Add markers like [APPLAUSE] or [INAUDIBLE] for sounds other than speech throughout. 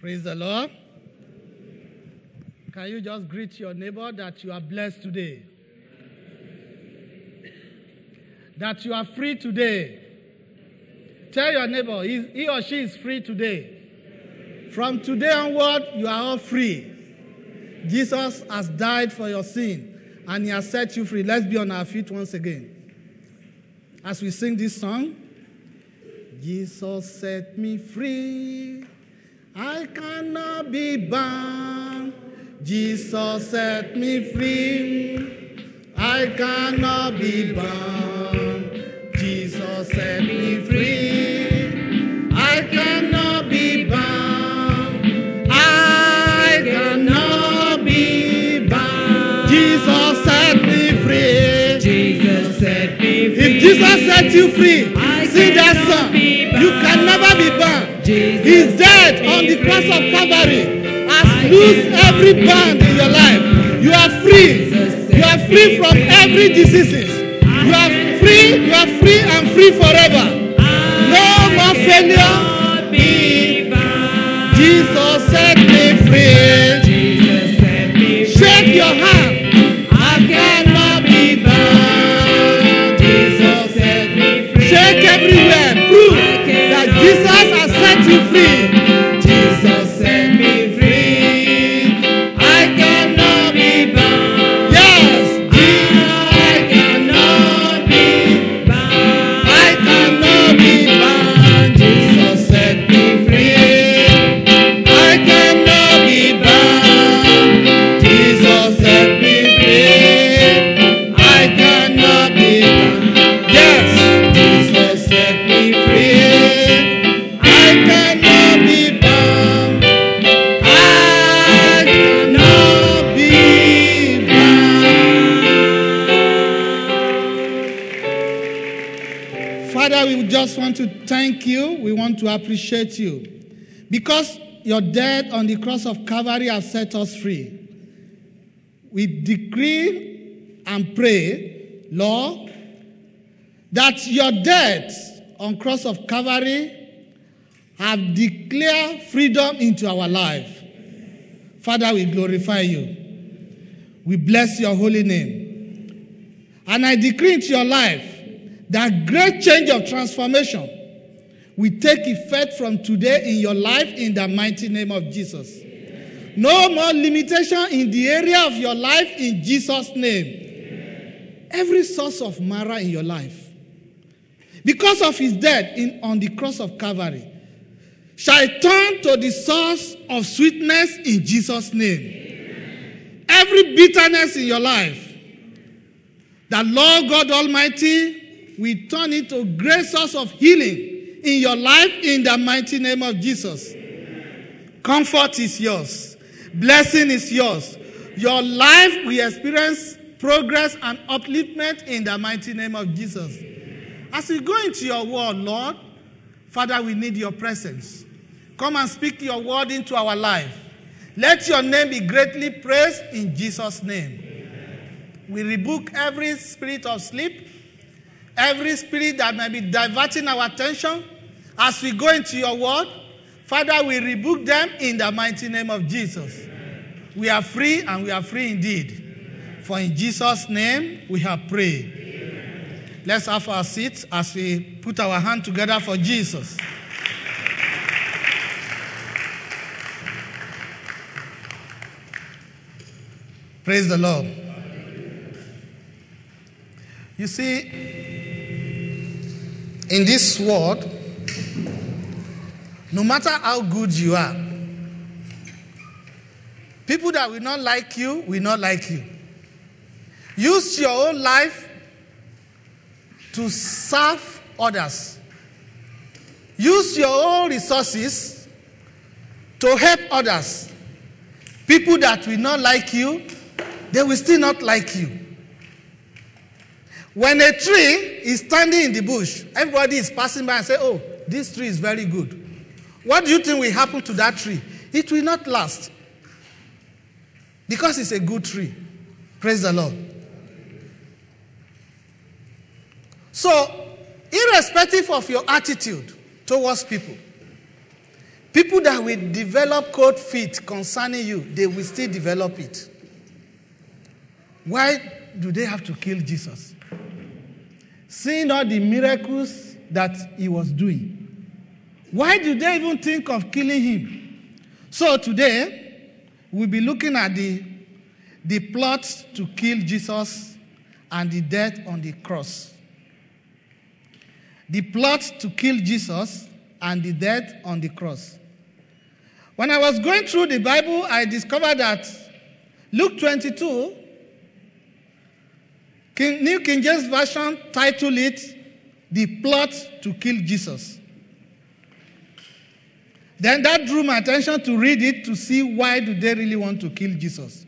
Praise the Lord. Can you just greet your neighbor that you are blessed today? That you are free today. Tell your neighbor he, or she is free today. From today onward, you are all free. Jesus has died for your sin and he has set you free. Let's be on our feet once again. As we sing this song, Jesus set me free. I cannot be bound. Jesus set me free. I cannot be bound. Jesus set me free. I cannot be bound. I cannot be bound. Jesus set me free. Jesus set me free. If Jesus set you free, Jesus He's dead on the cross of. Calvary. Has loosed every be band in your life. You are free. You are free from every diseases. You are free. You are free and free forever. No more failure. cannot be bound. Jesus set me free. To appreciate you. Because your death on the cross of Calvary has set us free. We decree and pray, Lord, that your death on cross of Calvary have declared freedom into our life. Father, we glorify you. We bless your holy name. And I decree into your life that great change of transformation will take effect from today in your life in the mighty name of Jesus. No more limitation in the area of your life in Jesus' name. Every source of Marah in your life, because of his death in, on the cross of Calvary, shall turn to the source of sweetness in Jesus' name. Every bitterness in your life, the Lord God Almighty will turn into a great source of healing in your life in the mighty name of Jesus. Comfort is yours. Blessing is yours. Your life will experience progress and upliftment in the mighty name of Jesus. As we go into your word, Lord, Father, we need your presence. Come and speak your word into our life. Let your name be greatly praised in Jesus' name. We rebuke every spirit of sleep, every spirit that may be diverting our attention as we go into your word. Father, we rebuke them in the mighty name of Jesus. We are free and we are free indeed. For in Jesus' name we have prayed. Let's have our seats as we put our hand together for Jesus. Praise the Lord. You see, in this world, no matter how good you are, people that will not like you will not like you. Use your own life to serve others. Use your own resources to help others. People that will not like you, they will still not like you. When a tree is standing in the bush, everybody is passing by and say, "Oh, this tree is very good." What do you think will happen to that tree? It will not last. Because it's a good tree. Praise the Lord. So, irrespective of your attitude towards people, People that will develop cold feet concerning you, they will still develop it. Why do they have to kill Jesus? Seeing all the miracles that he was doing. Why did they even think of killing him? So today, we'll be looking at the, the plot to kill Jesus and the death on the cross. The plot to kill Jesus and the death on the cross. When I was going through the Bible, I discovered that Luke 22, King, New King James Version titled it The Plot to Kill Jesus. Then that drew my attention to read it to see why do they really want to kill Jesus.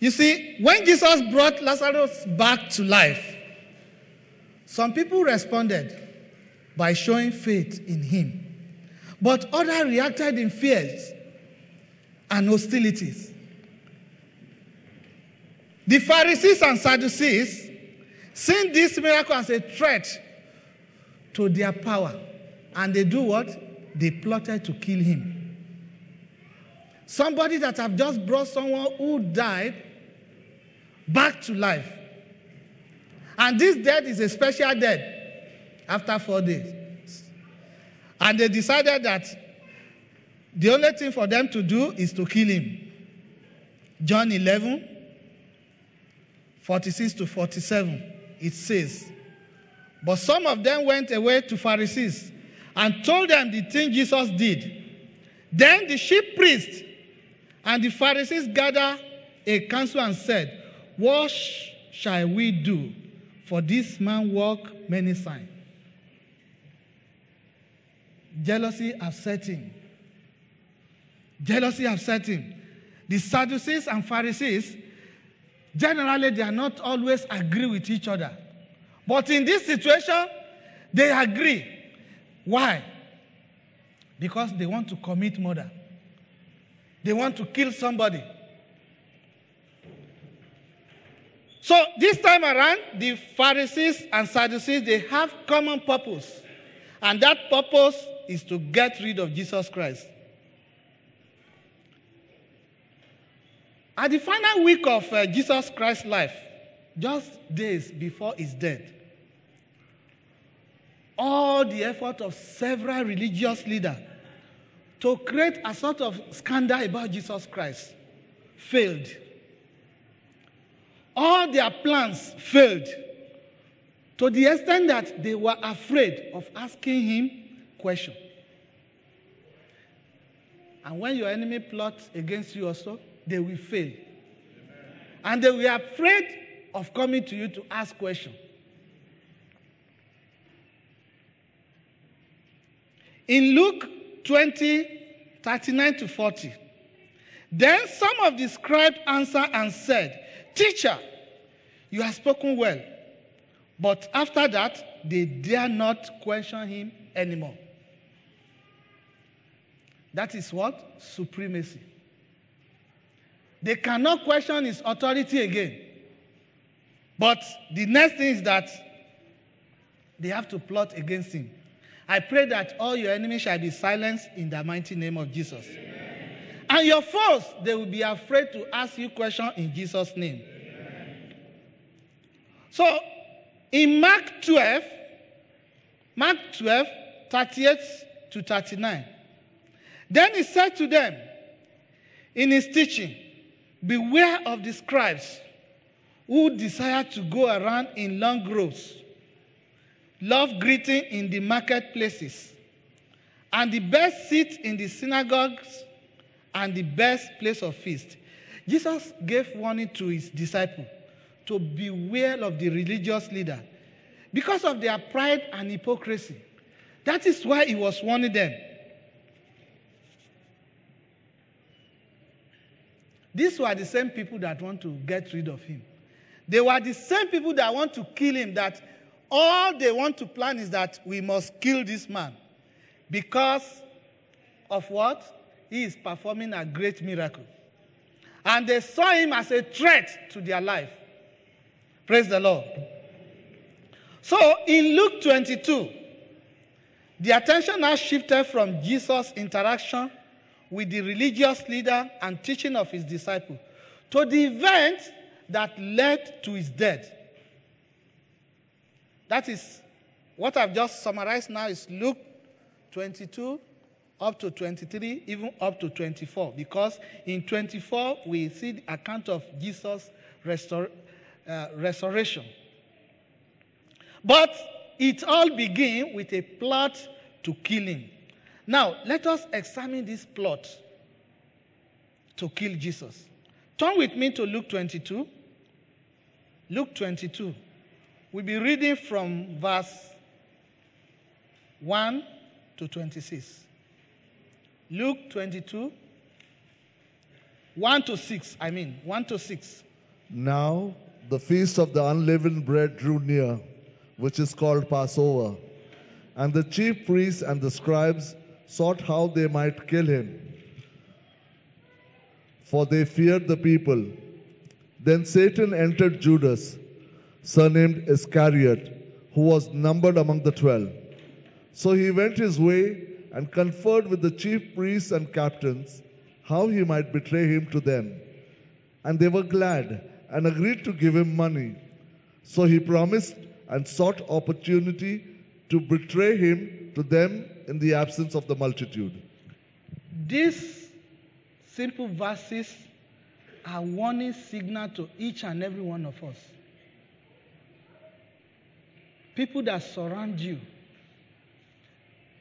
You see, when Jesus brought Lazarus back to life, some people responded by showing faith in him. But others reacted in fears and hostilities. The Pharisees and Sadducees seen this miracle as a threat to their power. And they do what? They plotted to kill him. Somebody that have just brought someone who died back to life. And this death is a special death after four days. And they decided that the only thing for them to do is to kill him. John 11, 46 to 47, it says, But some of them went away to Pharisees and told them the thing Jesus did. Then the chief priest and the Pharisees gathered a council and said, What shall we do? For this man work many signs. Jealousy upset him. Jealousy upset him. The Sadducees and Pharisees, generally, they are not always agree with each other. But in this situation, they agree. Why? Because they want to commit murder. They want to kill somebody. So this time around, the Pharisees and Sadducees, they have common purpose. And that purpose is to get rid of Jesus Christ. At the final week of uh, Jesus Christ's life, just days before his death, all the effort of several religious leaders to create a sort of scandal about Jesus Christ failed. All their plans failed to the extent that they were afraid of asking him questions. And when your enemy plots against you also, they will fail. And they will be afraid of coming to you to ask questions. In Luke 20, 39 to 40, then some of the scribes answered and said, Teacher, you have spoken well. But after that, they dare not question him anymore. That is what? Supremacy. They cannot question his authority again. But the next thing is that they have to plot against him. I pray that all your enemies shall be silenced in the mighty name of Jesus. Amen. And your foes, they will be afraid to ask you questions in Jesus' name. Amen. So, in Mark 12, Mark 12, 38 to 39, then he said to them in his teaching, Beware of the scribes who desire to go around in long robes, love greeting in the marketplaces, and the best seat in the synagogues, and the best place of feast. Jesus gave warning to his disciples to beware of the religious leader because of their pride and hypocrisy. That is why he was warning them. These were the same people that want to get rid of him. They were the same people that want to kill him, that all they want to plan is that we must kill this man because of what? He is performing a great miracle. And they saw him as a threat to their life. Praise the Lord. So in Luke 22, The attention now shifted from Jesus' interaction with the religious leader and teaching of his disciples to the event that led to his death. That is what I've just summarized now is Luke 22 up to 23, even up to 24, because in 24 we see the account of Jesus' restor- uh, restoration. But it all began with a plot to kill him. Now, let us examine this plot to kill Jesus. Turn with me to Luke 22. Luke 22. We'll be reading from verse 1 to 26. Luke 22, 1 to 6, I mean, 1 to 6. Now the feast of the unleavened bread drew near, which is called Passover. And the chief priests and the scribes sought how they might kill him, for they feared the people. Then Satan entered Judas, surnamed Iscariot, who was numbered among the twelve. So he went his way and conferred with the chief priests and captains how he might betray him to them. And they were glad and agreed to give him money. So he promised and sought opportunity to betray him to them in the absence of the multitude. These simple verses are warning signal to each and every one of us. People that surround you.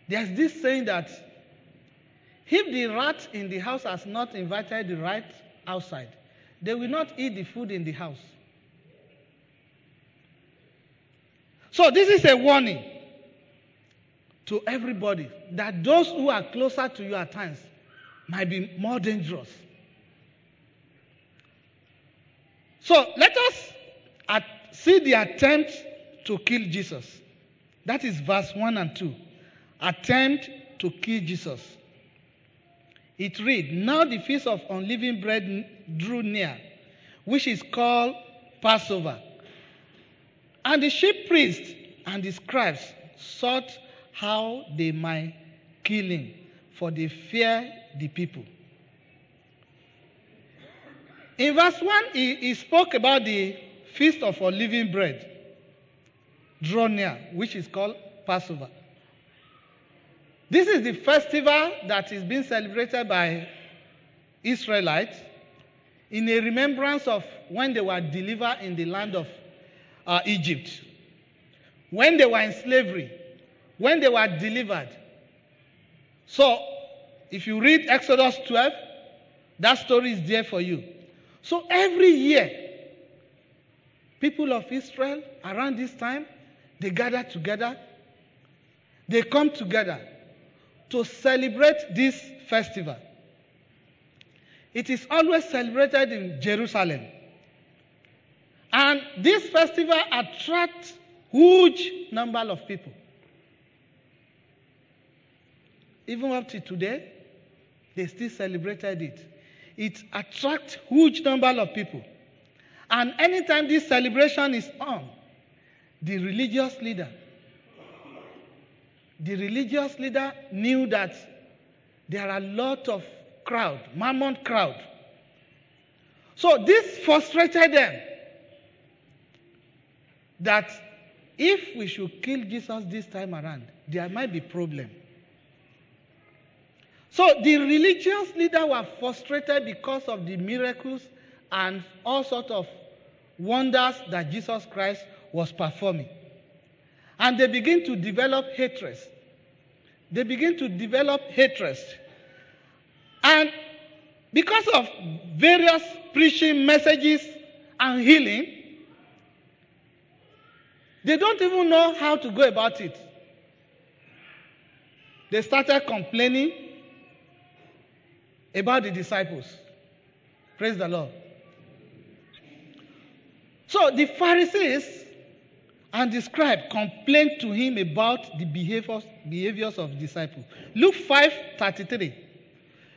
There's this saying that if the rat in the house has not invited the rat outside, they will not eat the food in the house. So, this is a warning to everybody that those who are closer to you at times might be more dangerous. So, let us at, see the attempt to kill Jesus. That is verse 1 and 2. Attempt to kill Jesus. It reads, Now the feast of unleavened bread drew near, which is called Passover. And the chief priests and the scribes sought how they might kill him, for they fear the people. In verse 1, he, he spoke about the feast of unleavened bread, draw near, which is called Passover. This is the festival that is being celebrated by Israelites in a remembrance of when they were delivered in the land of uh, Egypt, when they were in slavery, when they were delivered. So, if you read Exodus 12, that story is there for you. So, every year, people of Israel around this time, they gather together, they come together to celebrate this festival. It is always celebrated in Jerusalem. And this festival attracts huge number of people. Even up to today, they still celebrated it. It attracts huge number of people. And anytime this celebration is on, the religious leader, the religious leader knew that there are a lot of crowd, mammon crowd. So this frustrated them that if we should kill Jesus this time around, there might be problem. So the religious leader were frustrated because of the miracles and all sorts of wonders that Jesus Christ was performing. And they begin to develop hatred. They begin to develop hatred. And because of various preaching messages and healing, they don't even know how to go about it. They started complaining about the disciples. Praise the Lord. So the Pharisees and the scribe complained to him about the behaviors, behaviors of disciples. Luke 5 33.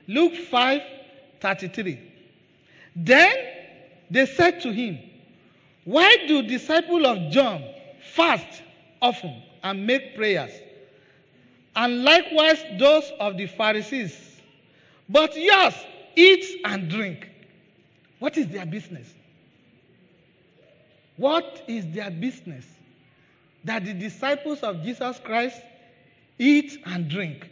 Luke 5 33. Then they said to him, Why do disciples of John fast often and make prayers, and likewise those of the Pharisees. But yours, eat and drink. What is their business? What is their business? That the disciples of Jesus Christ eat and drink.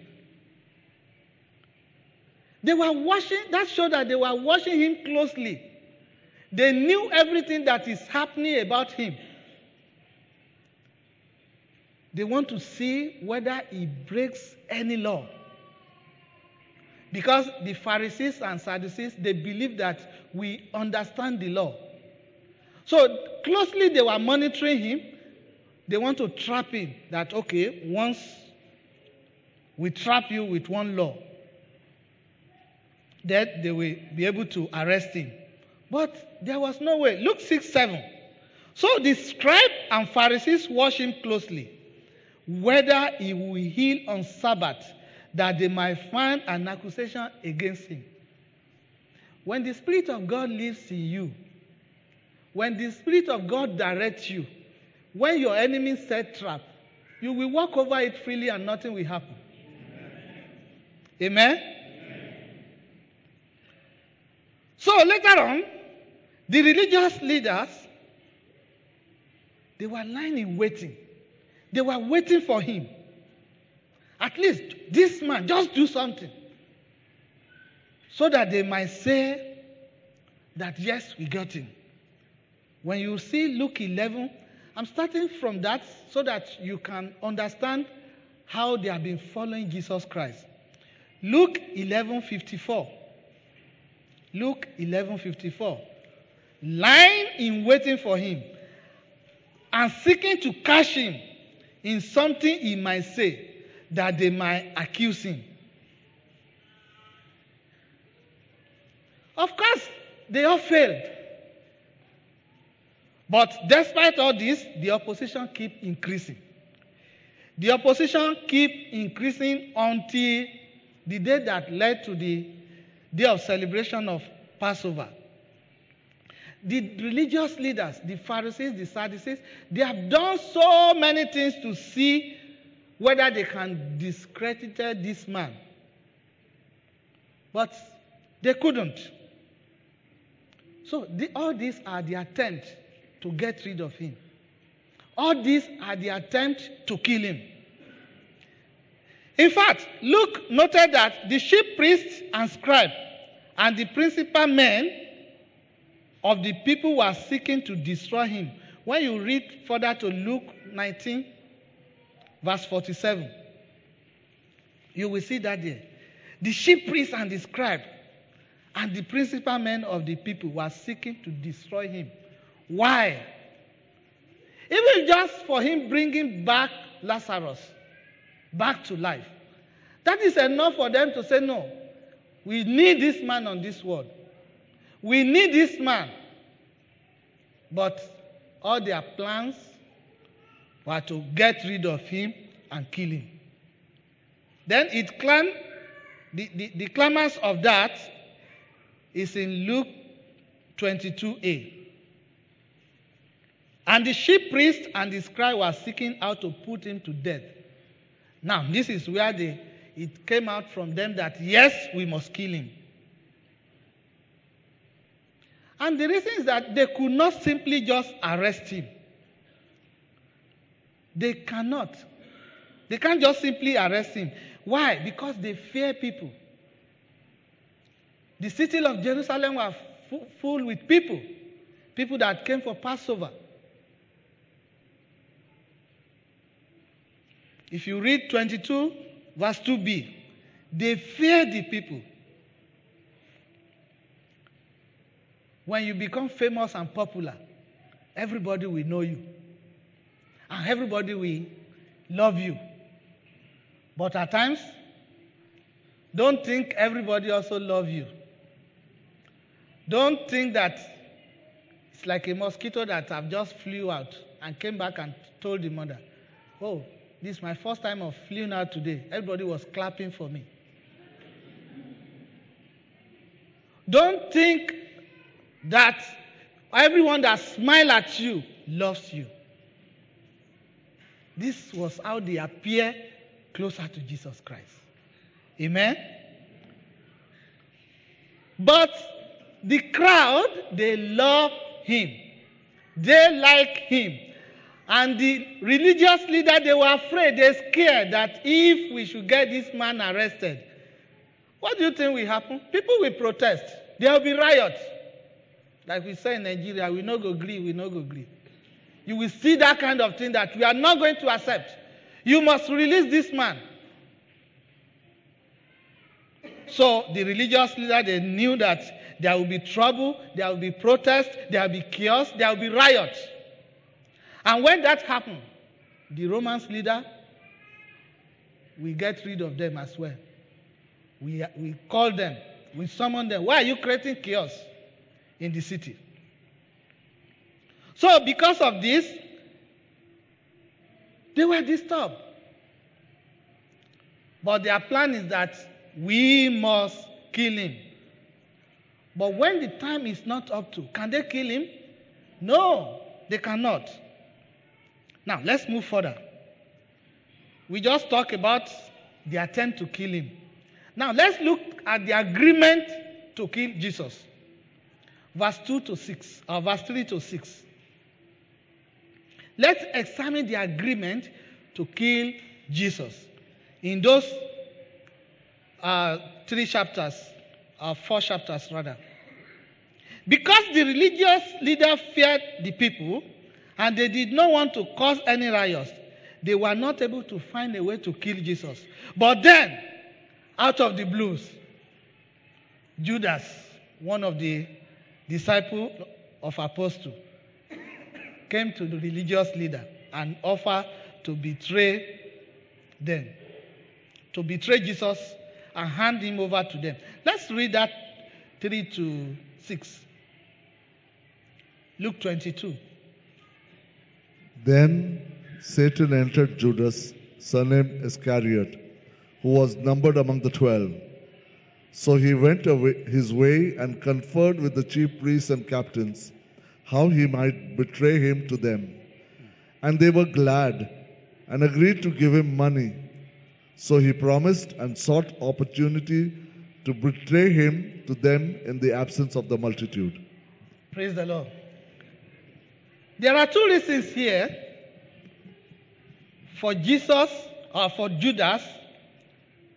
They were watching, that showed that they were watching him closely. They knew everything that is happening about him. They want to see whether he breaks any law. Because the Pharisees and Sadducees, they believe that we understand the law. So closely they were monitoring him. They want to trap him that, okay, once we trap you with one law, that they will be able to arrest him. But there was no way. Luke 6 7. So the scribe and Pharisees watched him closely, whether he will heal on Sabbath, that they might find an accusation against him. When the Spirit of God lives in you, when the Spirit of God directs you, when your enemy set trap, you will walk over it freely and nothing will happen. Amen? Amen? So later on, the religious leaders, they were lying in waiting. They were waiting for him. At least this man, just do something. So that they might say that, yes, we got him. When you see Luke 11, I'm starting from that so that you can understand how they have been following Jesus Christ. Luke 11 54. Luke 11 54. Lying in waiting for him and seeking to catch him in something he might say that they might accuse him. Of course, they all failed. But despite all this, the opposition keep increasing. The opposition keep increasing until the day that led to the day of celebration of Passover. The religious leaders, the Pharisees, the Sadducees, they have done so many things to see whether they can discredit this man. But they couldn't. So the, all these are the attempt to get rid of him. All these are the attempt to kill him. In fact, Luke noted that the chief priests and scribe and the principal men of the people were seeking to destroy him. When you read further to Luke 19, verse 47, you will see that there. The chief priest and the scribe and the principal men of the people were seeking to destroy him. Why? Even just for him bringing back Lazarus back to life. That is enough for them to say, no, we need this man on this world. We need this man. But all their plans were to get rid of him and kill him. Then it claimed, the, the, the climax of that is in Luke 22a. And the chief priest and the scribe were seeking how to put him to death. Now, this is where they, it came out from them that yes, we must kill him. And the reason is that they could not simply just arrest him. They cannot. They can't just simply arrest him. Why? Because they fear people. The city of Jerusalem was full with people, people that came for Passover. If you read 22, verse 2b, they fear the people. When you become famous and popular, everybody will know you. And everybody will love you. But at times, don't think everybody also love you. Don't think that it's like a mosquito that have just flew out and came back and told the mother, "Oh, this is my first time of flew out today. Everybody was clapping for me." Don't think that everyone that smile at you loves you. This was how they appear closer to Jesus Christ. Amen. But the crowd, they love him. They like him. And the religious leader, they were afraid, they scared that if we should get this man arrested, what do you think will happen? People will protest. There will be riots. Like we say in Nigeria, we no go agree, we no go agree. You will see that kind of thing that we are not going to accept. You must release this man. So the religious leader, they knew that there will be trouble, there will be protest, there will be chaos, there will be riot. And when that happened, the Romans leader, we get rid of them as well. We, we call them, we summon them. Why are you creating chaos in the city? So, because of this, they were disturbed. But their plan is that we must kill him. But when the time is not up to, can they kill him? No, they cannot. Now, let's move further. We just talked about the attempt to kill him. Now, let's look at the agreement to kill Jesus. Verse 2 to 6, or verse 3 to 6. Let's examine the agreement to kill Jesus. In those uh, three chapters, or four chapters rather. Because the religious leader feared the people and they did not want to cause any riots, they were not able to find a way to kill Jesus. But then, out of the blues, Judas, one of the disciples of apostle, came to the religious leader and offered to betray them, to betray Jesus and hand him over to them. Let's read that 3 to 6. Luke 22. Then Satan entered Judas, surnamed Iscariot, who was numbered among the twelve. So he went away his way and conferred with the chief priests and captains how he might betray him to them. And they were glad and agreed to give him money. So he promised and sought opportunity to betray him to them in the absence of the multitude. Praise the Lord. There are two reasons here for Jesus or for Judas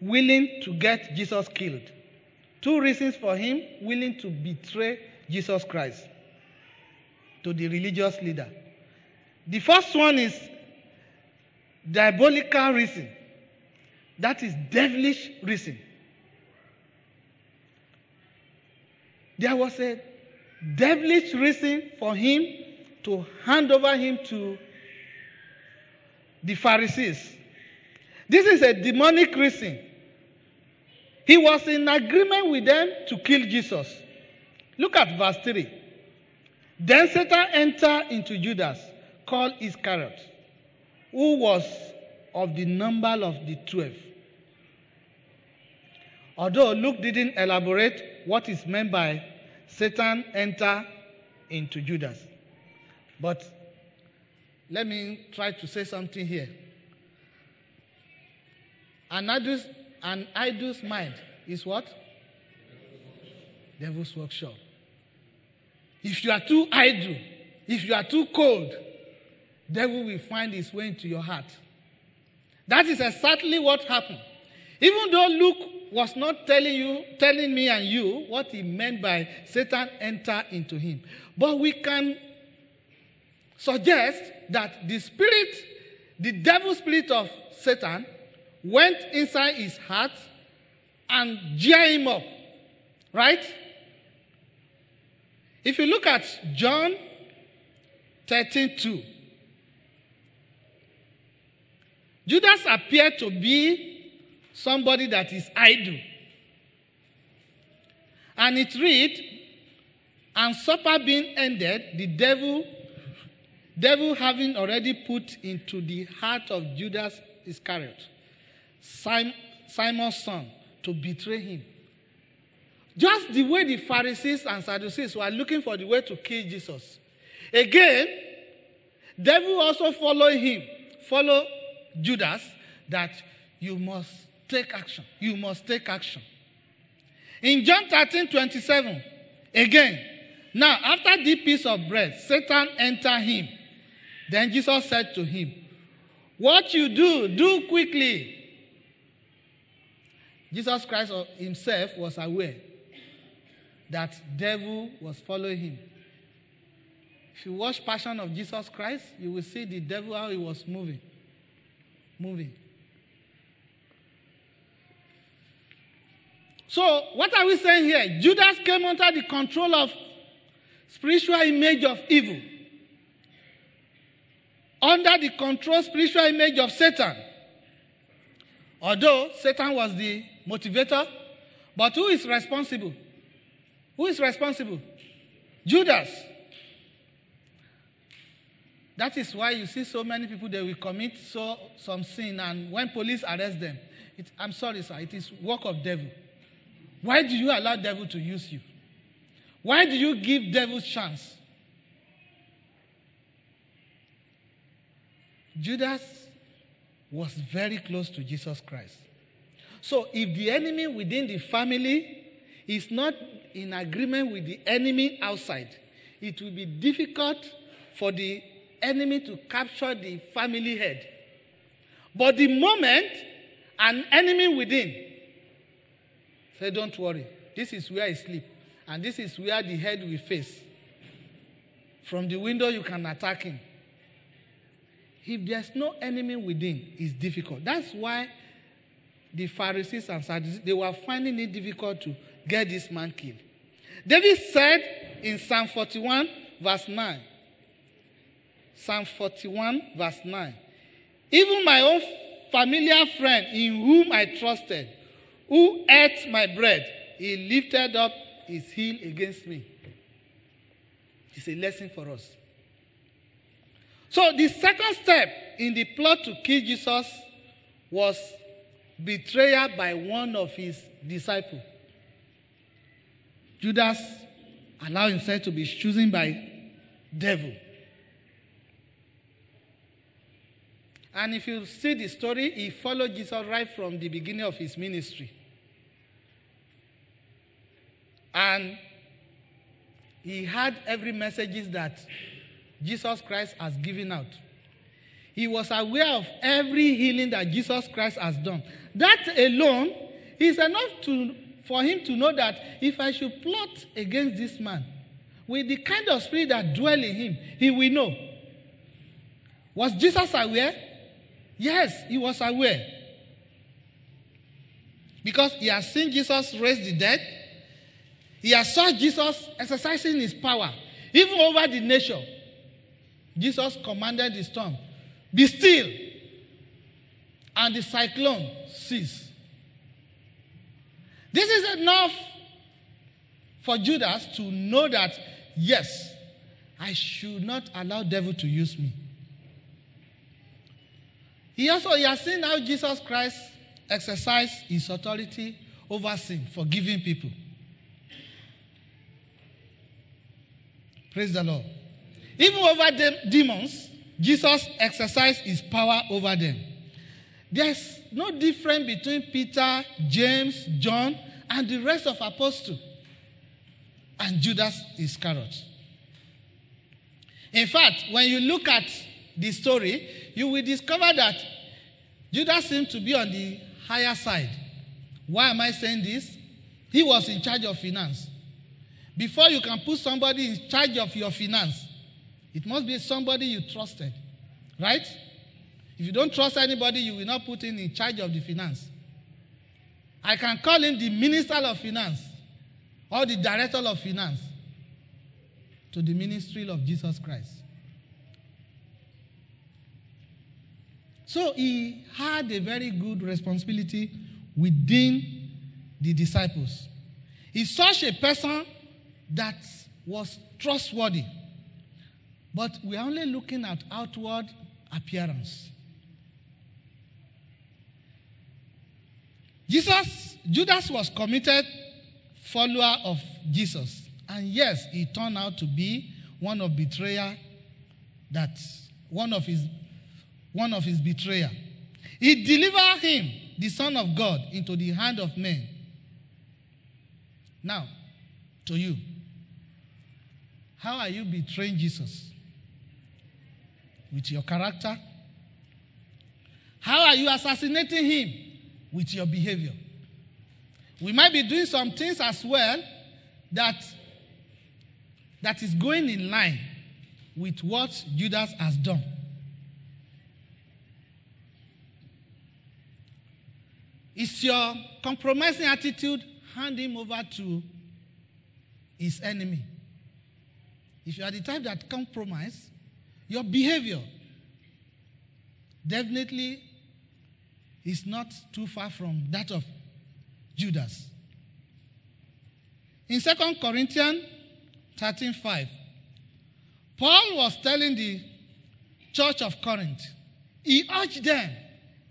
willing to get Jesus killed. Two reasons for him willing to betray Jesus Christ to the religious leader. The first one is diabolical reason. That is devilish reason. There was a devilish reason for him to hand over him to the Pharisees. This is a demonic reason. He was in agreement with them to kill Jesus. Look at verse 3. Then Satan entered into Judas, called Iscariot, who was of the number of the twelve. Although Luke didn't elaborate what is meant by Satan enter into Judas. But let me try to say something here. An idol's, an idol's mind is what? Devil's workshop. If you are too idle, if you are too cold, devil will find his way into your heart. That is exactly what happened. Even though Luke was not telling you, telling me and you what he meant by Satan enter into him. But we can suggest that the spirit, the devil spirit of Satan, went inside his heart and jeer him up. Right? If you look at John 13 2, Judas appeared to be somebody that is idle. And it read, and supper being ended, the devil, devil having already put into the heart of Judas Iscariot, Simon's son, to betray him. Just the way the Pharisees and Sadducees were looking for the way to kill Jesus. Again, devil also follow him, follow Judas, that you must take action. You must take action. In John 13 27, again, now after the piece of bread, Satan entered him. Then Jesus said to him, What you do, do quickly. Jesus Christ himself was aware that devil was following him. If you watch Passion of Jesus Christ, you will see the devil how he was moving. Moving. So, what are we saying here? Judas came under the control of spiritual image of evil. Under the control spiritual image of Satan. Although Satan was the motivator, but who is responsible? Who is responsible? Judas. That is why you see so many people they will commit so some sin, and when police arrest them, it, I'm sorry, sir, it is work of devil. Why do you allow devil to use you? Why do you give devil chance? Judas was very close to Jesus Christ. So if the enemy within the family is not in agreement with the enemy outside, it will be difficult for the enemy to capture the family head. But the moment an enemy within say, Don't worry, this is where I sleep, and this is where the head will face. From the window, you can attack him. If there's no enemy within, it's difficult. That's why the Pharisees and Sadducees, they were finding it difficult to get this man killed. David said in Psalm 41, verse 9, Psalm 41, verse 9, even my own familiar friend in whom I trusted, who ate my bread, he lifted up his heel against me. It's a lesson for us. So the second step in the plot to kill Jesus was betrayal by one of his disciples. Judas allowed himself to be chosen by devil. And if you see the story, he followed Jesus right from the beginning of his ministry. And he had every messages that Jesus Christ has given out. He was aware of every healing that Jesus Christ has done. That alone is enough to, for him to know that if I should plot against this man, with the kind of spirit that dwell in him, he will know. Was Jesus aware? Yes, he was aware. Because he has seen Jesus raise the dead. He has saw Jesus exercising his power, even over the nation. Jesus commanded the storm, Be still. And the cyclone ceased. This is enough for Judas to know that, yes, I should not allow devil to use me. He also he has seen how Jesus Christ exercised his authority over sin, forgiving people. Praise the Lord. Even over the demons, Jesus exercised his power over them. There's no difference between Peter, James, John, and the rest of apostles and Judas is Iscariot. In fact, when you look at the story, you will discover that Judas seemed to be on the higher side. Why am I saying this? He was in charge of finance. Before you can put somebody in charge of your finance, it must be somebody you trusted. Right? If you don't trust anybody, you will not put him in charge of the finance. I can call him the minister of finance or the director of finance to the ministry of Jesus Christ. So he had a very good responsibility within the disciples. He's such a person that was trustworthy. But we're only looking at outward appearance. Jesus, Judas was committed follower of Jesus. And yes, he turned out to be one of betrayer that one of his one of his betrayer. He delivered him the Son of God into the hand of men. Now, to you, how are you betraying Jesus? With your character? How are you assassinating him? With your behavior. We might be doing some things as well that, that is going in line with what Judas has done. Is your compromising attitude hand him over to his enemy? If you are the type that compromise, your behavior definitely is not too far from that of Judas. In 2 Corinthians 13:5, Paul was telling the church of Corinth, he urged them,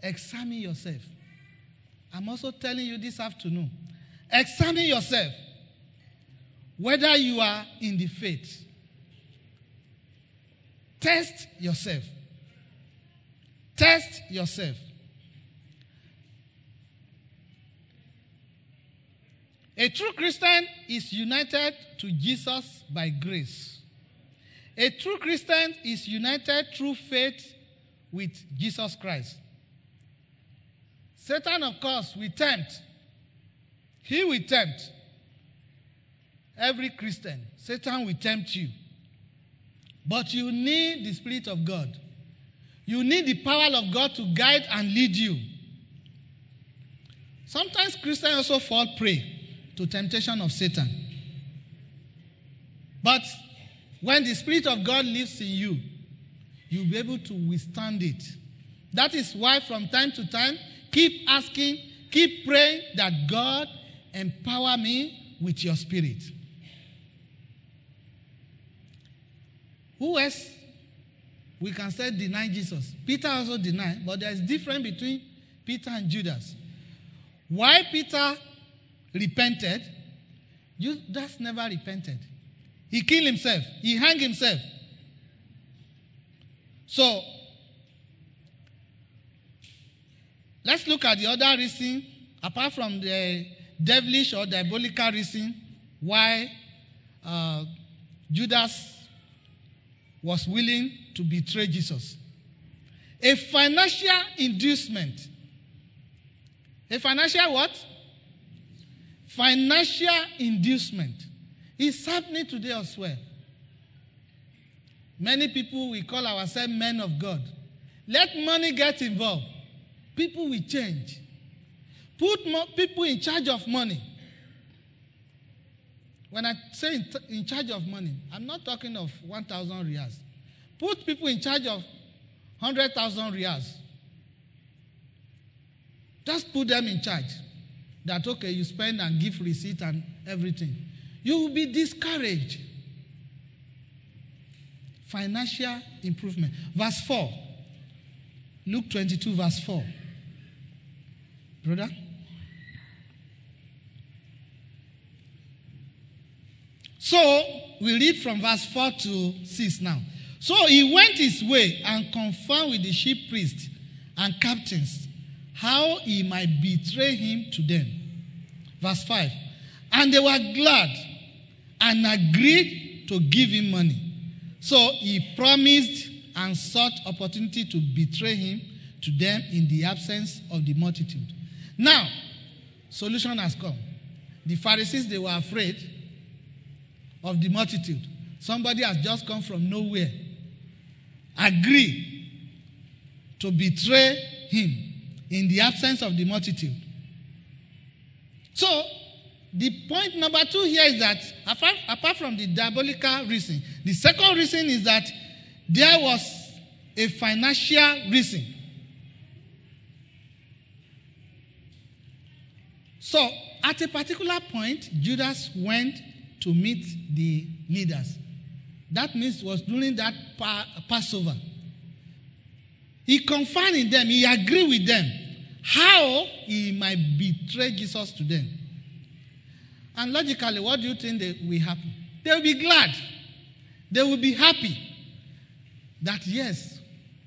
examine yourself. I'm also telling you this afternoon, examine yourself whether you are in the faith. Test yourself. Test yourself. A true Christian is united to Jesus by grace. A true Christian is united through faith with Jesus Christ. Satan, of course, will tempt. He will tempt every Christian. Satan will tempt you. But you need the Spirit of God. You need the power of God to guide and lead you. Sometimes Christians also fall prey to temptation of Satan. But when the Spirit of God lives in you, you'll be able to withstand it. That is why, from time to time, keep asking, keep praying that God empower me with your spirit. Who else we can say deny Jesus? Peter also denied, but there's difference between Peter and Judas. Why Peter repented, Judas never repented. He killed himself, he hung himself. So, let's look at the other reason, apart from the devilish or diabolical reason why uh, Judas was willing to betray Jesus. A financial inducement. A financial what? Financial inducement is happening today as well. Many people, we call ourselves men of God. Let money get involved. People will change. Put more people in charge of money. When I say in, in charge of money, I'm not talking of 1,000 riyals. Put people in charge of 100,000 riyals. Just put them in charge that okay, you spend and give receipt and everything. You will be discouraged. Financial improvement. Verse 4. Luke 22, verse 4. Brother? So, we read from verse 4 to 6 now. So he went his way and confirmed with the chief priests and captains how he might betray him to them. Verse 5. And they were glad and agreed to give him money. So he promised and sought opportunity to betray him to them in the absence of the multitude. Now, solution has come. The Pharisees, they were afraid of the multitude. Somebody has just come from nowhere. Agree to betray him in the absence of the multitude. So, the point number two here is that apart, apart from the diabolical reason, the second reason is that there was a financial reason. So, at a particular point, Judas went to meet the leaders. That means was during that pa- Passover. He confided in them, he agreed with them how he might betray Jesus to them. And logically, what do you think they will happen? They will be glad. They will be happy that yes,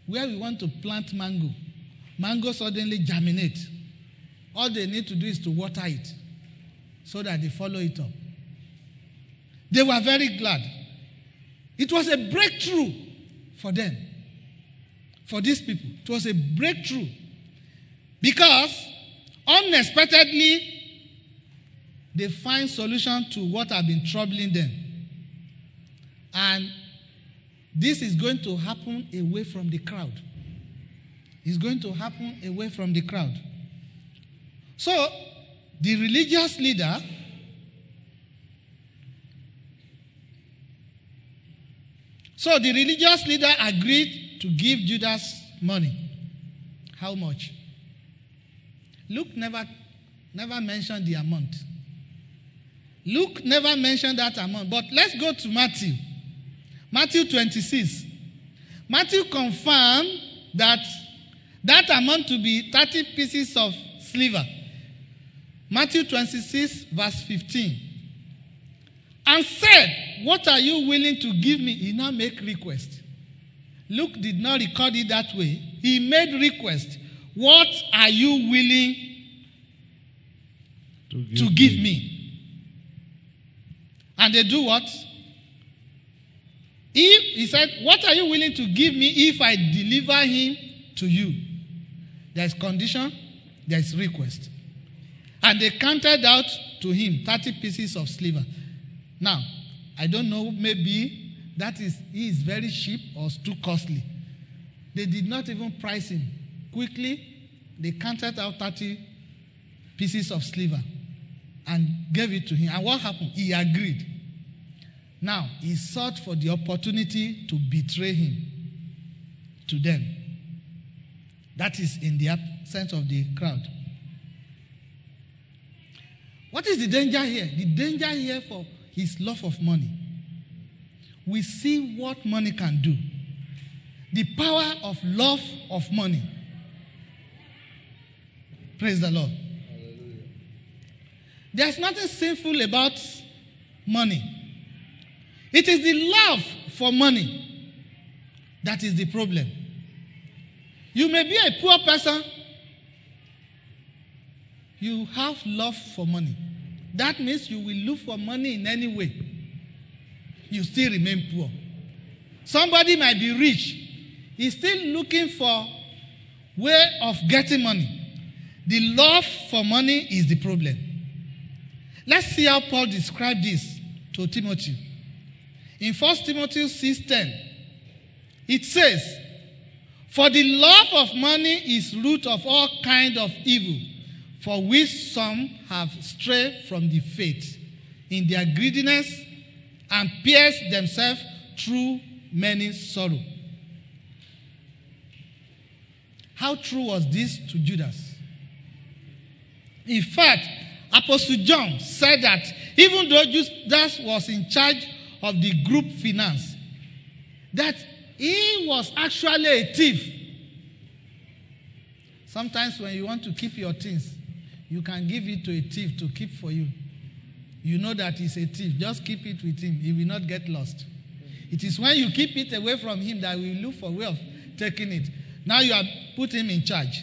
where we want to plant mango, mango suddenly germinate. All they need to do is to water it so that they follow it up. They were very glad. It was a breakthrough for them, for these people. It was a breakthrough because unexpectedly they find solution to what have been troubling them. And this is going to happen away from the crowd. It's going to happen away from the crowd. So, the religious leader So the religious leader agreed to give Judas money. How much? Luke never, never mentioned the amount. Luke never mentioned that amount. But let's go to Matthew. Matthew 26. Matthew confirmed that that amount to be 30 pieces of silver. Matthew 26, verse 15. And said, What are you willing to give me? He now make request. Luke did not record it that way. He made request. What are you willing To give, to give me? And they do what? If he said, What are you willing to give me if I deliver him to you? There is condition, there is request. And they counted out to him 30 pieces of silver. Now, I don't know, maybe that is he is very cheap or too costly. They did not even price him. Quickly, they counted out 30 pieces of silver and gave it to him. And what happened? He agreed. Now, he sought for the opportunity to betray him to them. That is in the absence of the crowd. What is the danger here? The danger here for his love of money. We see what money can do. The power of love of money. Praise the Lord. There's nothing sinful about money. It is the love for money that is the problem. You may be a poor person, you have love for money. That means you will look for money in any way. You still remain poor. Somebody might be rich, he's still looking for way of getting money. The love for money is the problem. Let's see how Paul described this to Timothy. In 1 Timothy 6:10, it says, For the love of money is root of all kind of evil, for which some have strayed from the faith in their greediness and pierced themselves through many sorrow. How true was this to Judas? In fact, Apostle John said that even though Judas was in charge of the group finance, that he was actually a thief. Sometimes when you want to keep your things, you can give it to a thief to keep for you. You know that he's a thief. Just keep it with him. He will not get lost. It is when you keep it away from him that we look for way of taking it. Now you have put him in charge.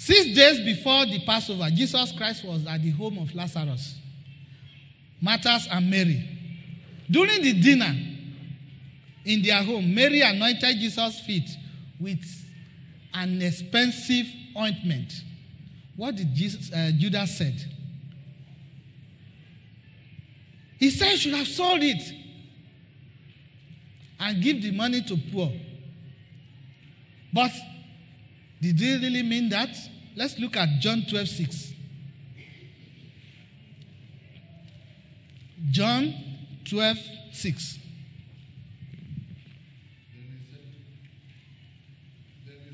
Six days before the Passover, Jesus Christ was at the home of Lazarus, Martha and Mary. During the dinner in their home, Mary anointed Jesus' feet with an expensive ointment. What did Jesus, uh, Judas said? He said, "You should have sold it and give the money to poor." But did he really mean that? Let's look at John 12 6. John 12 6.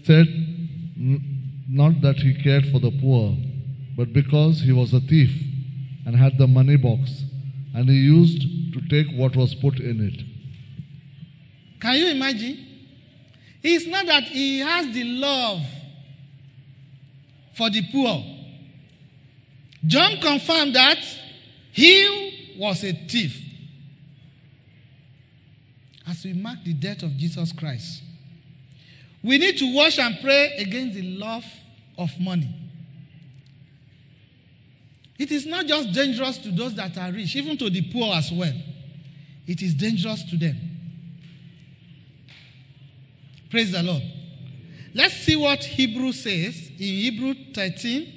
said not that he cared for the poor, but because he was a thief and had the money box, and he used to take what was put in it. Can you imagine? It's not that he has the love for the poor. John confirmed that he was a thief. As we mark the death of Jesus Christ, We need to watch and pray against the love of money. It is not just dangerous to those that are rich, even to the poor as well. It is dangerous to them. Praise the Lord. Let's see what Hebrew says in Hebrew 13,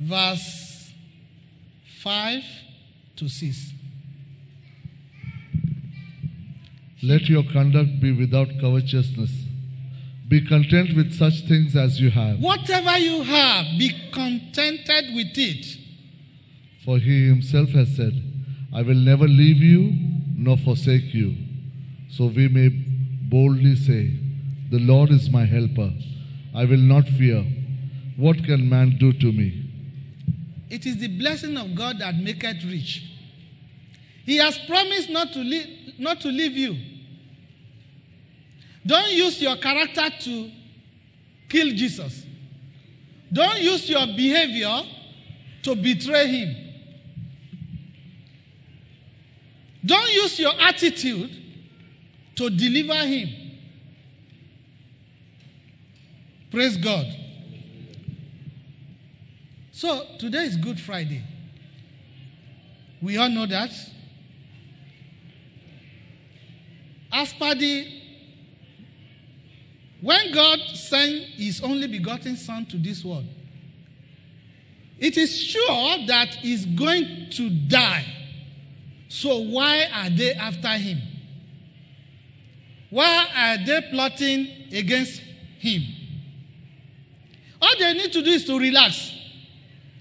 verse 5 to 6. Let your conduct be without covetousness. Be content with such things as you have. Whatever you have, be contented with it. For he himself has said, I will never leave you nor forsake you. So we may boldly say, The Lord is my helper. I will not fear. What can man do to me? It is the blessing of God that maketh rich. He has promised not to leave, not to leave you. Don't use your character to kill Jesus. Don't use your behavior to betray him. Don't use your attitude to deliver him. Praise God. So today is Good Friday. We all know that. As per the when God sent his only begotten Son to this world, it is sure that he's going to die. So why are they after him? Why are they plotting against him? All they need to do is to relax.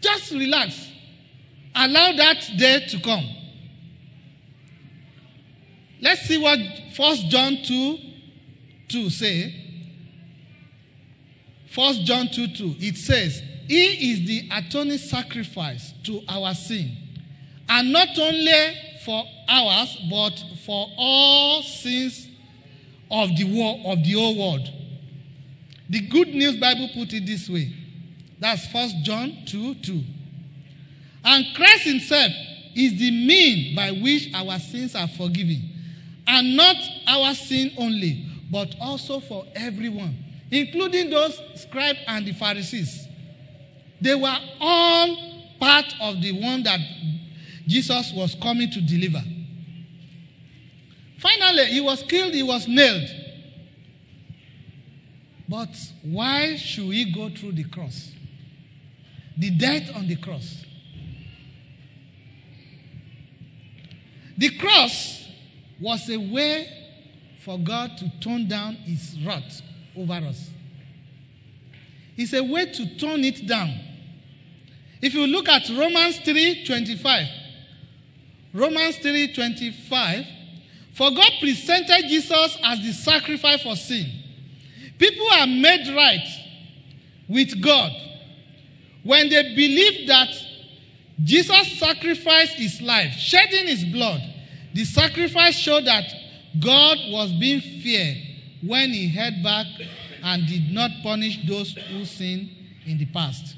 Just relax. Allow that day to come. Let's see what 1 John 2 2 say. 1 John 2 2. It says, He is the atoning sacrifice to our sin. And not only for ours, but for all sins of the world, of the whole world. The Good News Bible put it this way. That's 1 John 2 2. And Christ Himself is the mean by which our sins are forgiven. And not our sin only, but also for everyone, including those scribes and the Pharisees. They were all part of the one that Jesus was coming to deliver. Finally, he was killed, he was nailed. But why should we go through the cross? The death on the cross. The cross was a way for God to tone down his wrath over us. It's a way to tone it down. If you look at Romans 3:25, Romans 3:25, for God presented Jesus as the sacrifice for sin. People are made right with God when they believe that Jesus sacrificed his life, shedding his blood. The sacrifice showed that God was being fair when he held back and did not punish those who sinned in the past.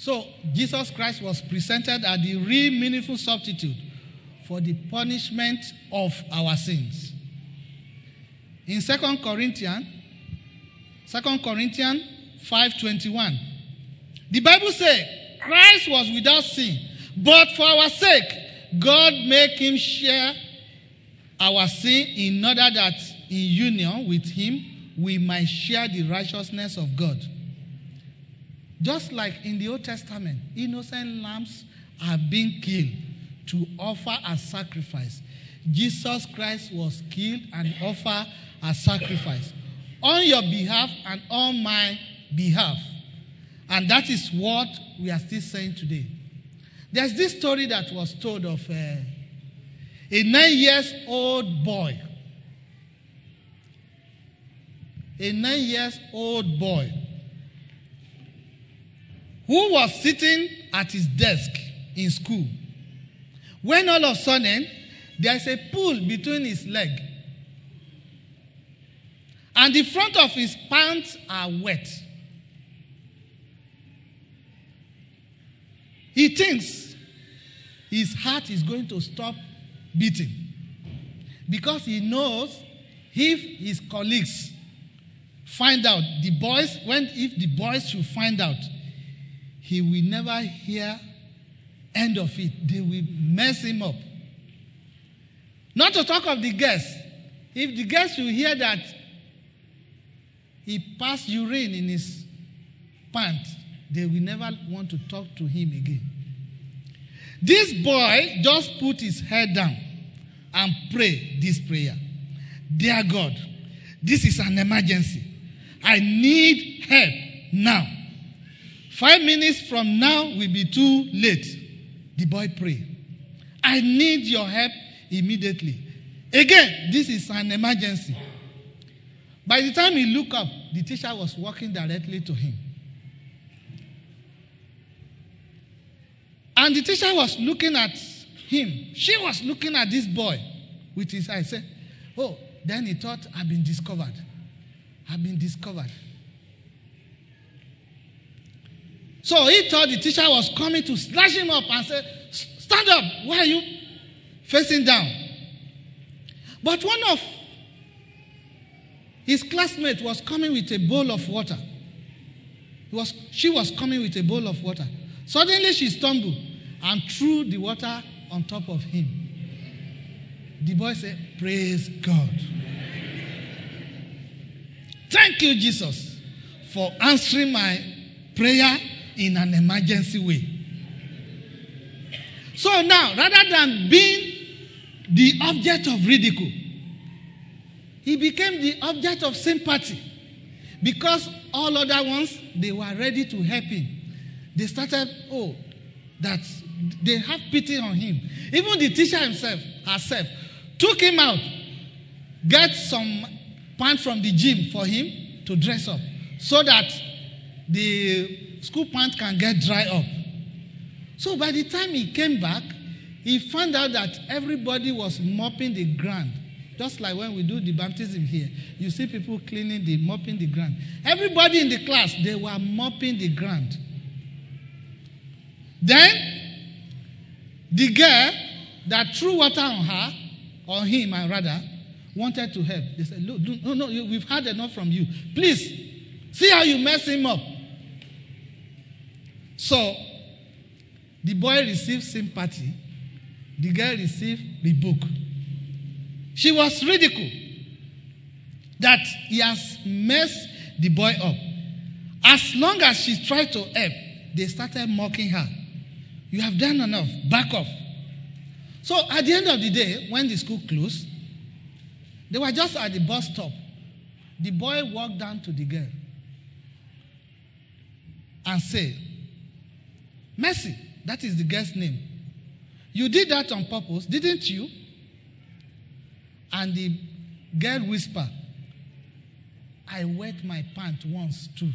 So, Jesus Christ was presented as the real meaningful substitute for the punishment of our sins. In 2 Corinthians, 2 Corinthians 5:21, the Bible says, Christ was without sin, but for our sake, God made him share our sin in order that in union with him we might share the righteousness of God. Just like in the Old Testament, innocent lambs have been killed to offer as sacrifice. Jesus Christ was killed and offered as sacrifice on your behalf and on my behalf. And that is what we are still saying today. There's this story that was told of uh, a nine years old boy. A nine years old boy who was sitting at his desk in school. When all of a sudden, there's a pool between his leg. And the front of his pants are wet. He thinks, his heart is going to stop beating. Because he knows if his colleagues find out, the boys, when if the boys should find out, he will never hear end of it. They will mess him up. Not to talk of the guests. If the guests will hear that he passed urine in his pants, they will never want to talk to him again. This boy just put his head down and pray this prayer. Dear God, this is an emergency. I need help now. Five minutes from now will be too late. The boy pray. I need your help immediately. Again, this is an emergency. By the time he looked up, the teacher was walking directly to him. And the teacher was looking at him. She was looking at this boy with his eyes. Said, Oh, then he thought, I've been discovered. I've been discovered. So he thought the teacher was coming to slash him up and say, Stand up. Why are you facing down? But one of his classmates was coming with a bowl of water. He was, she was coming with a bowl of water. Suddenly she stumbled and threw the water on top of him. The boy said, Praise God. Thank you, Jesus, for answering my prayer in an emergency way. So now, rather than being the object of ridicule, he became the object of sympathy because all other ones they were ready to help him. They started, oh, that they have pity on him. Even the teacher himself, herself, took him out, get some pants from the gym for him to dress up so that the school pants can get dry up. So by the time he came back, he found out that everybody was mopping the ground. Just like when we do the baptism here, you see people cleaning the mopping the ground. Everybody in the class, they were mopping the ground. Then the girl that threw water on her, on him, I rather, wanted to help. They said, Look, no, no, we've had enough from you. Please, see how you mess him up. So, the boy received sympathy, the girl received rebuke. She was ridiculed that he has messed the boy up. As long as she tried to help, they started mocking her. You have done enough. Back off. So at the end of the day, when the school closed, they were just at the bus stop. The boy walked down to the girl and said, Mercy, that is the girl's name. You did that on purpose, didn't you? And the girl whispered, I wet my pants once too.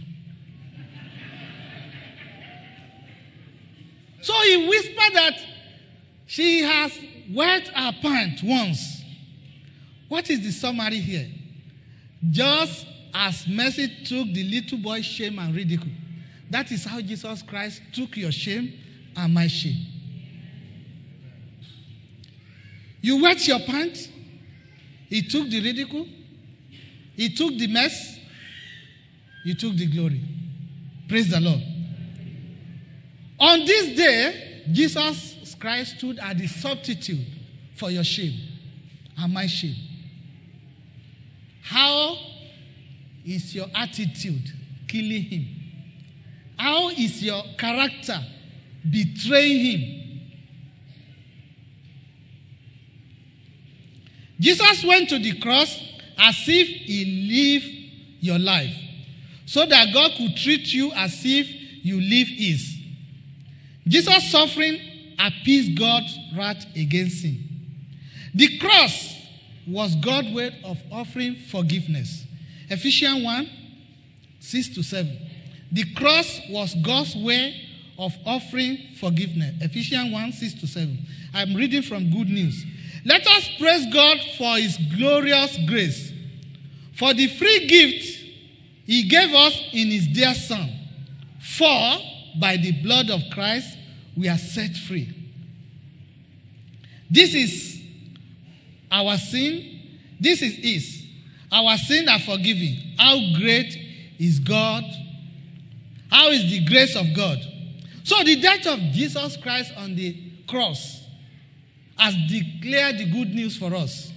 so he whispered that she has wet her pants once. What is the summary here? Just as mercy took the little boy's shame and ridicule, that is how Jesus Christ took your shame and my shame. You wet your pants, he took the ridicule, he took the mess, he took the glory. Praise the Lord. On this day, Jesus Christ stood as the substitute for your shame and my shame. How is your attitude killing him? How is your character betraying him? Jesus went to the cross as if he lived your life so that God could treat you as if you live his. Jesus' suffering appeased God's wrath against him. The cross was God's way of offering forgiveness. Ephesians 1 6 to 7. The cross was God's way of offering forgiveness. Ephesians 1 6 to 7. I'm reading from Good News. Let us praise God for his glorious grace, for the free gift he gave us in his dear Son. For by the blood of Christ we are set free. This is our sin. This is his. Our sins are forgiven. How great is God? How is the grace of God? So the death of Jesus Christ on the cross has declared the good news for us.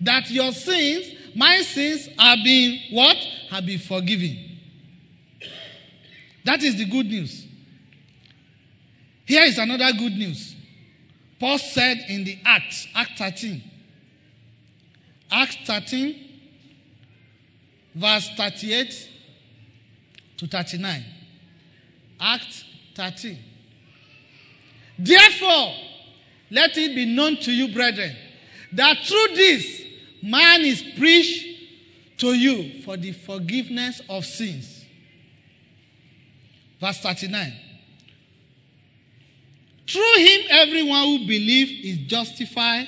That your sins, my sins, are being what? Have been forgiven. That is the good news. Here is another good news. Paul said in the Acts, Act 13, Acts 13, verse 38 to 39. Act 13. Therefore, let it be known to you, brethren, that through this man is preached to you for the forgiveness of sins. Verse 39. Through him, everyone who believes is justified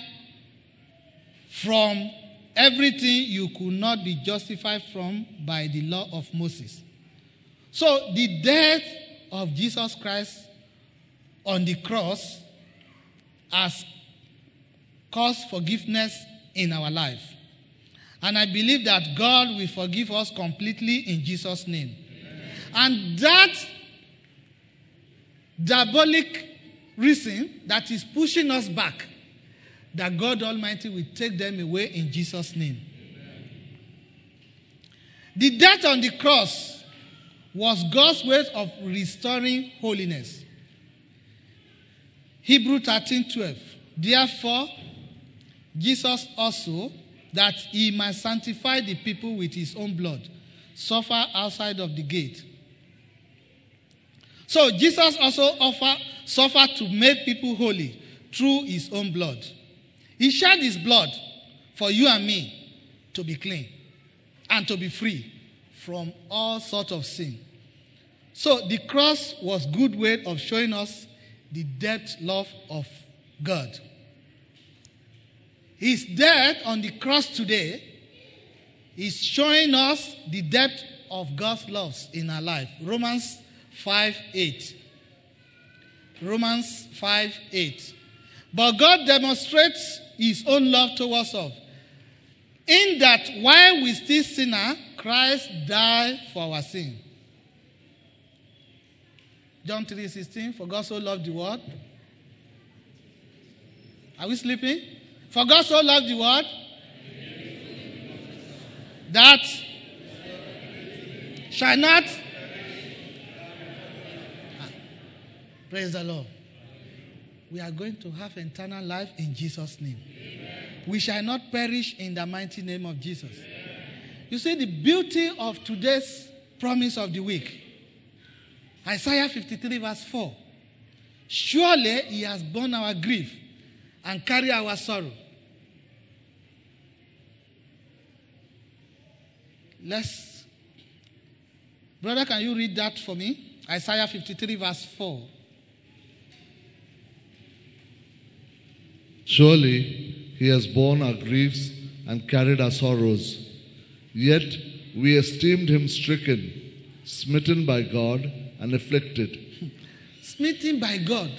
from everything you could not be justified from by the law of Moses. So, the death of Jesus Christ on the cross has caused forgiveness in our life. And I believe that God will forgive us completely in Jesus' name. And that diabolic reason that is pushing us back, that God Almighty will take them away in Jesus' name. The death on the cross was God's way of restoring holiness. Hebrew 13 12. Therefore, Jesus also, that he might sanctify the people with his own blood, suffer outside of the gate. So Jesus also offer, suffered to make people holy through his own blood. He shed his blood for you and me to be clean and to be free from all sorts of sin. So the cross was good way of showing us the depth love of God. His death on the cross today is showing us the depth of God's love in our life. Romans 5 8. Romans 5 8. But God demonstrates his own love towards us in that while we still sinner, Christ died for our sin. John 3 16. For God so loved the world. Are we sleeping? For God so loved the world that shall not. Ah, praise the Lord. We are going to have eternal life in Jesus' name. We shall not perish in the mighty name of Jesus. You see, the beauty of today's promise of the week Isaiah 53, verse 4. Surely he has borne our grief and carried our sorrow. Let's. Brother, can you read that for me? Isaiah 53, verse 4. Surely he has borne our griefs and carried our sorrows. Yet we esteemed him stricken, smitten by God, and afflicted. [LAUGHS] Smitten by God.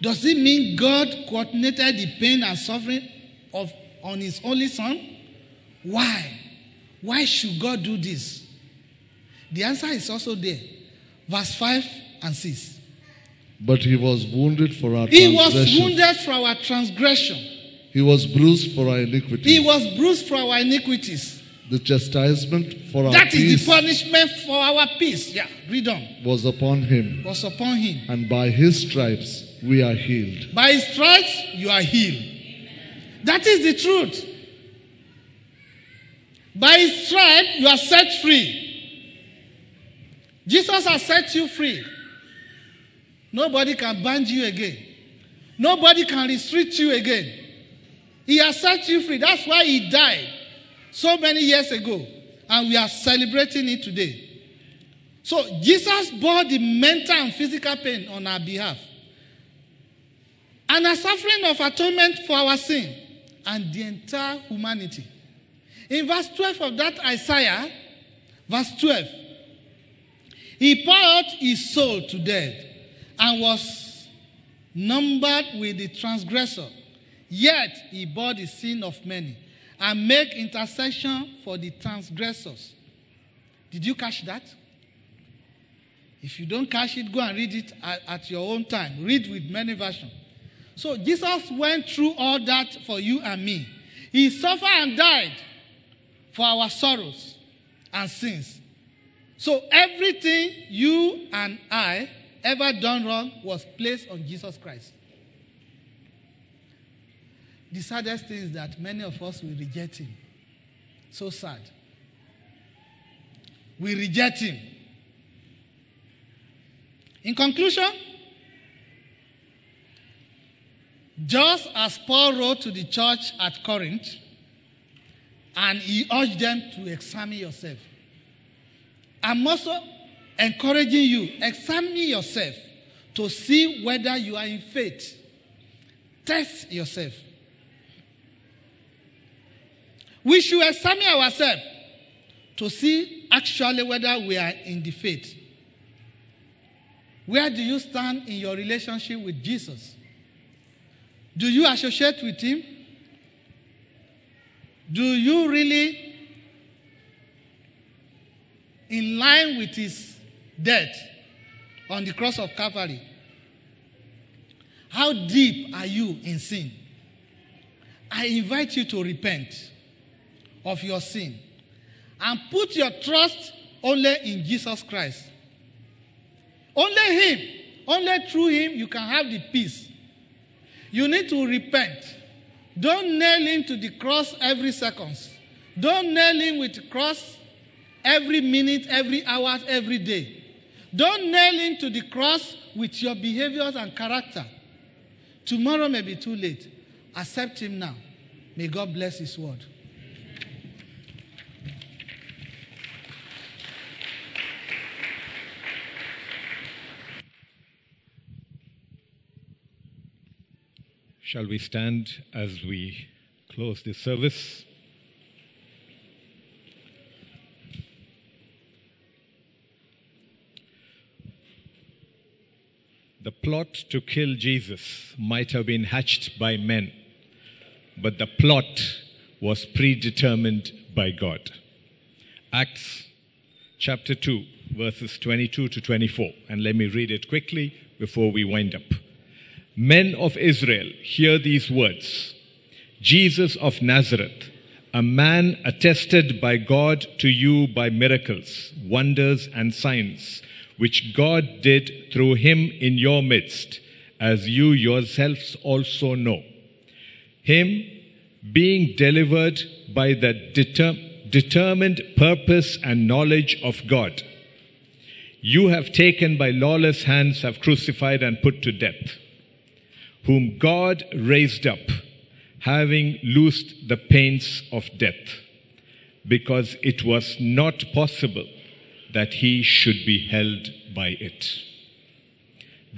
Does it mean God coordinated the pain and suffering of on his only son? Why? Why should God do this? The answer is also there. Verse 5 and 6. But he was wounded for our transgression. He was wounded for our transgression. He was bruised for our iniquities. He was bruised for our iniquities. the chastisement for our That is the punishment for our peace. Yeah, read on. was upon him, Was upon him. and by his stripes we are healed. By his stripes, you are healed. That is the truth. By his stripes, you are set free. Jesus has set you free. Nobody can bind you again. Nobody can restrict you again. He has set you free. That's why he died so many years ago. And we are celebrating it today. So Jesus bore the mental and physical pain on our behalf. And a suffering of atonement for our sin and the entire humanity. In verse 12 of that Isaiah, verse 12, he poured out his soul to death and was numbered with the transgressor. Yet he bore the sin of many and make intercession for the transgressors. Did you catch that? If you don't catch it, go and read it at, at your own time. Read with many versions. So Jesus went through all that for you and me. He suffered and died for our sorrows and sins. So everything you and I ever done wrong was placed on Jesus Christ. The saddest thing is that many of us will reject him. So sad. We reject him. In conclusion, just as Paul wrote to the church at Corinth, and he urged them to examine yourself. I'm also encouraging you, examine yourself to see whether you are in faith. Test yourself. We should examine ourselves to see actually whether we are in the faith. Where do you stand in your relationship with Jesus? Do you associate with Him? Do you really, in line with His death on the cross of Calvary, how deep are you in sin? I invite you to repent of your sin and put your trust only in Jesus Christ. Only Him, only through Him, you can have the peace. You need to repent. Don't nail Him to the cross every second. Don't nail Him with the cross every minute, every hour, every day. Don't nail Him to the cross with your behaviors and character. Tomorrow may be too late. Accept Him now. May God bless His word. Shall we stand as we close this service? The plot to kill Jesus might have been hatched by men, but the plot was predetermined by God. Acts chapter 2, verses 22 to 24. And let me read it quickly before we wind up. Men of Israel, hear these words Jesus of Nazareth, a man attested by God to you by miracles, wonders, and signs, which God did through him in your midst, as you yourselves also know. Him being delivered by the deter- determined purpose and knowledge of God. You have taken by lawless hands, have crucified and put to death whom God raised up, having loosed the pains of death, because it was not possible that he should be held by it.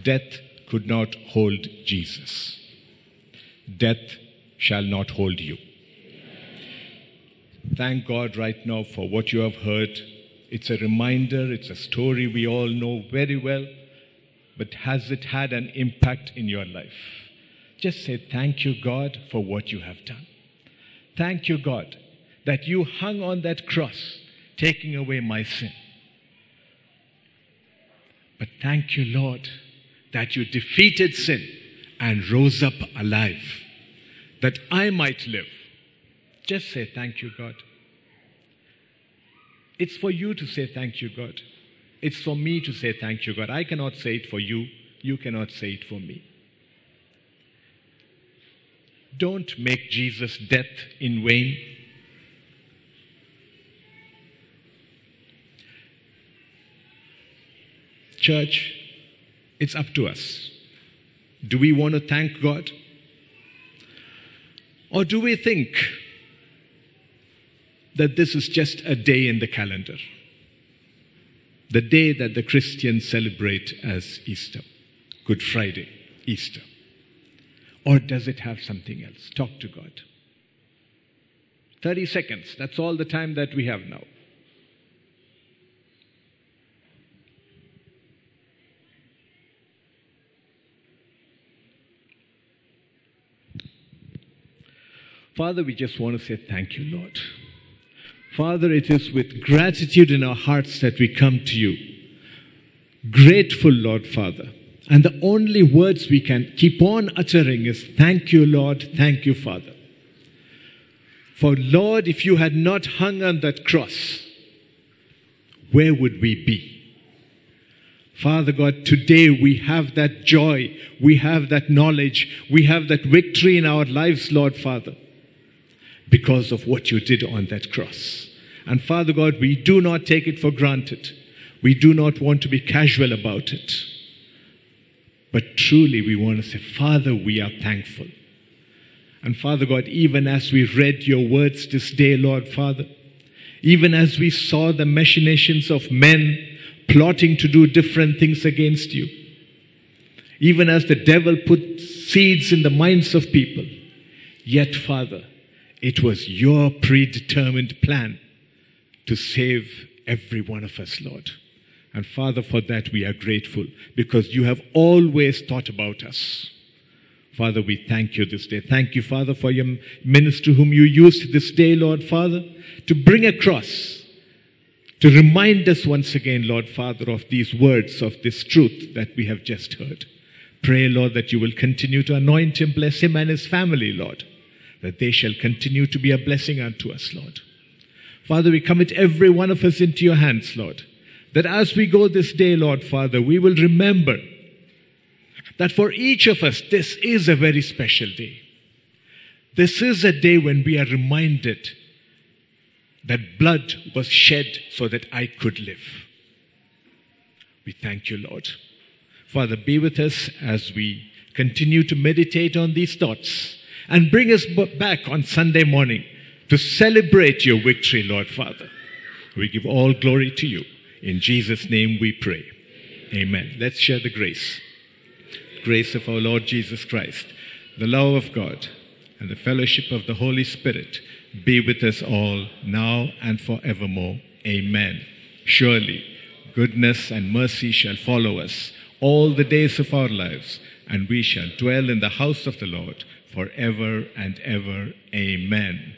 Death could not hold Jesus. Death shall not hold you. Thank God right now for what you have heard. It's a reminder, it's a story we all know very well but has it had an impact in your life? Just say, Thank you, God, for what you have done. Thank you, God, that you hung on that cross, taking away my sin. But thank you, Lord, that you defeated sin and rose up alive, that I might live. Just say, Thank you, God. It's for you to say, Thank you, God. It's for me to say thank you, God. I cannot say it for you. You cannot say it for me. Don't make Jesus' death in vain. Church, it's up to us. Do we want to thank God? Or do we think that this is just a day in the calendar? The day that the Christians celebrate as Easter, Good Friday, Easter? Or does it have something else? Talk to God. 30 seconds, that's all the time that we have now. Father, we just want to say thank you, Lord. Father, it is with gratitude in our hearts that we come to you. Grateful, Lord Father. And the only words we can keep on uttering is thank you, Lord, thank you, Father. For, Lord, if you had not hung on that cross, where would we be? Father God, today we have that joy, we have that knowledge, we have that victory in our lives, Lord Father, because of what you did on that cross. And Father God, we do not take it for granted. We do not want to be casual about it. But truly, we want to say, Father, we are thankful. And Father God, even as we read your words this day, Lord Father, even as we saw the machinations of men plotting to do different things against you, even as the devil put seeds in the minds of people, yet, Father, it was your predetermined plan to save every one of us, Lord. And Father, for that we are grateful because you have always thought about us. Father, we thank you this day. Thank you, Father, for your minister whom you used this day, Lord Father, to bring across, to remind us once again, Lord Father, of these words, of this truth that we have just heard. Pray, Lord, that you will continue to anoint him, bless him and his family, Lord, that they shall continue to be a blessing unto us, Lord. Father, we commit every one of us into your hands, Lord, that as we go this day, Lord Father, we will remember that for each of us, this is a very special day. This is a day when we are reminded that blood was shed so that I could live. We thank you, Lord. Father, be with us as we continue to meditate on these thoughts and bring us back on Sunday morning to celebrate your victory, Lord Father. We give all glory to you. In Jesus' name we pray. Amen. Let's share the grace grace of our Lord Jesus Christ, the love of God, and the fellowship of the Holy Spirit be with us all now and forevermore. Amen. Surely, goodness and mercy shall follow us all the days of our lives, and we shall dwell in the house of the Lord forever and ever. Amen.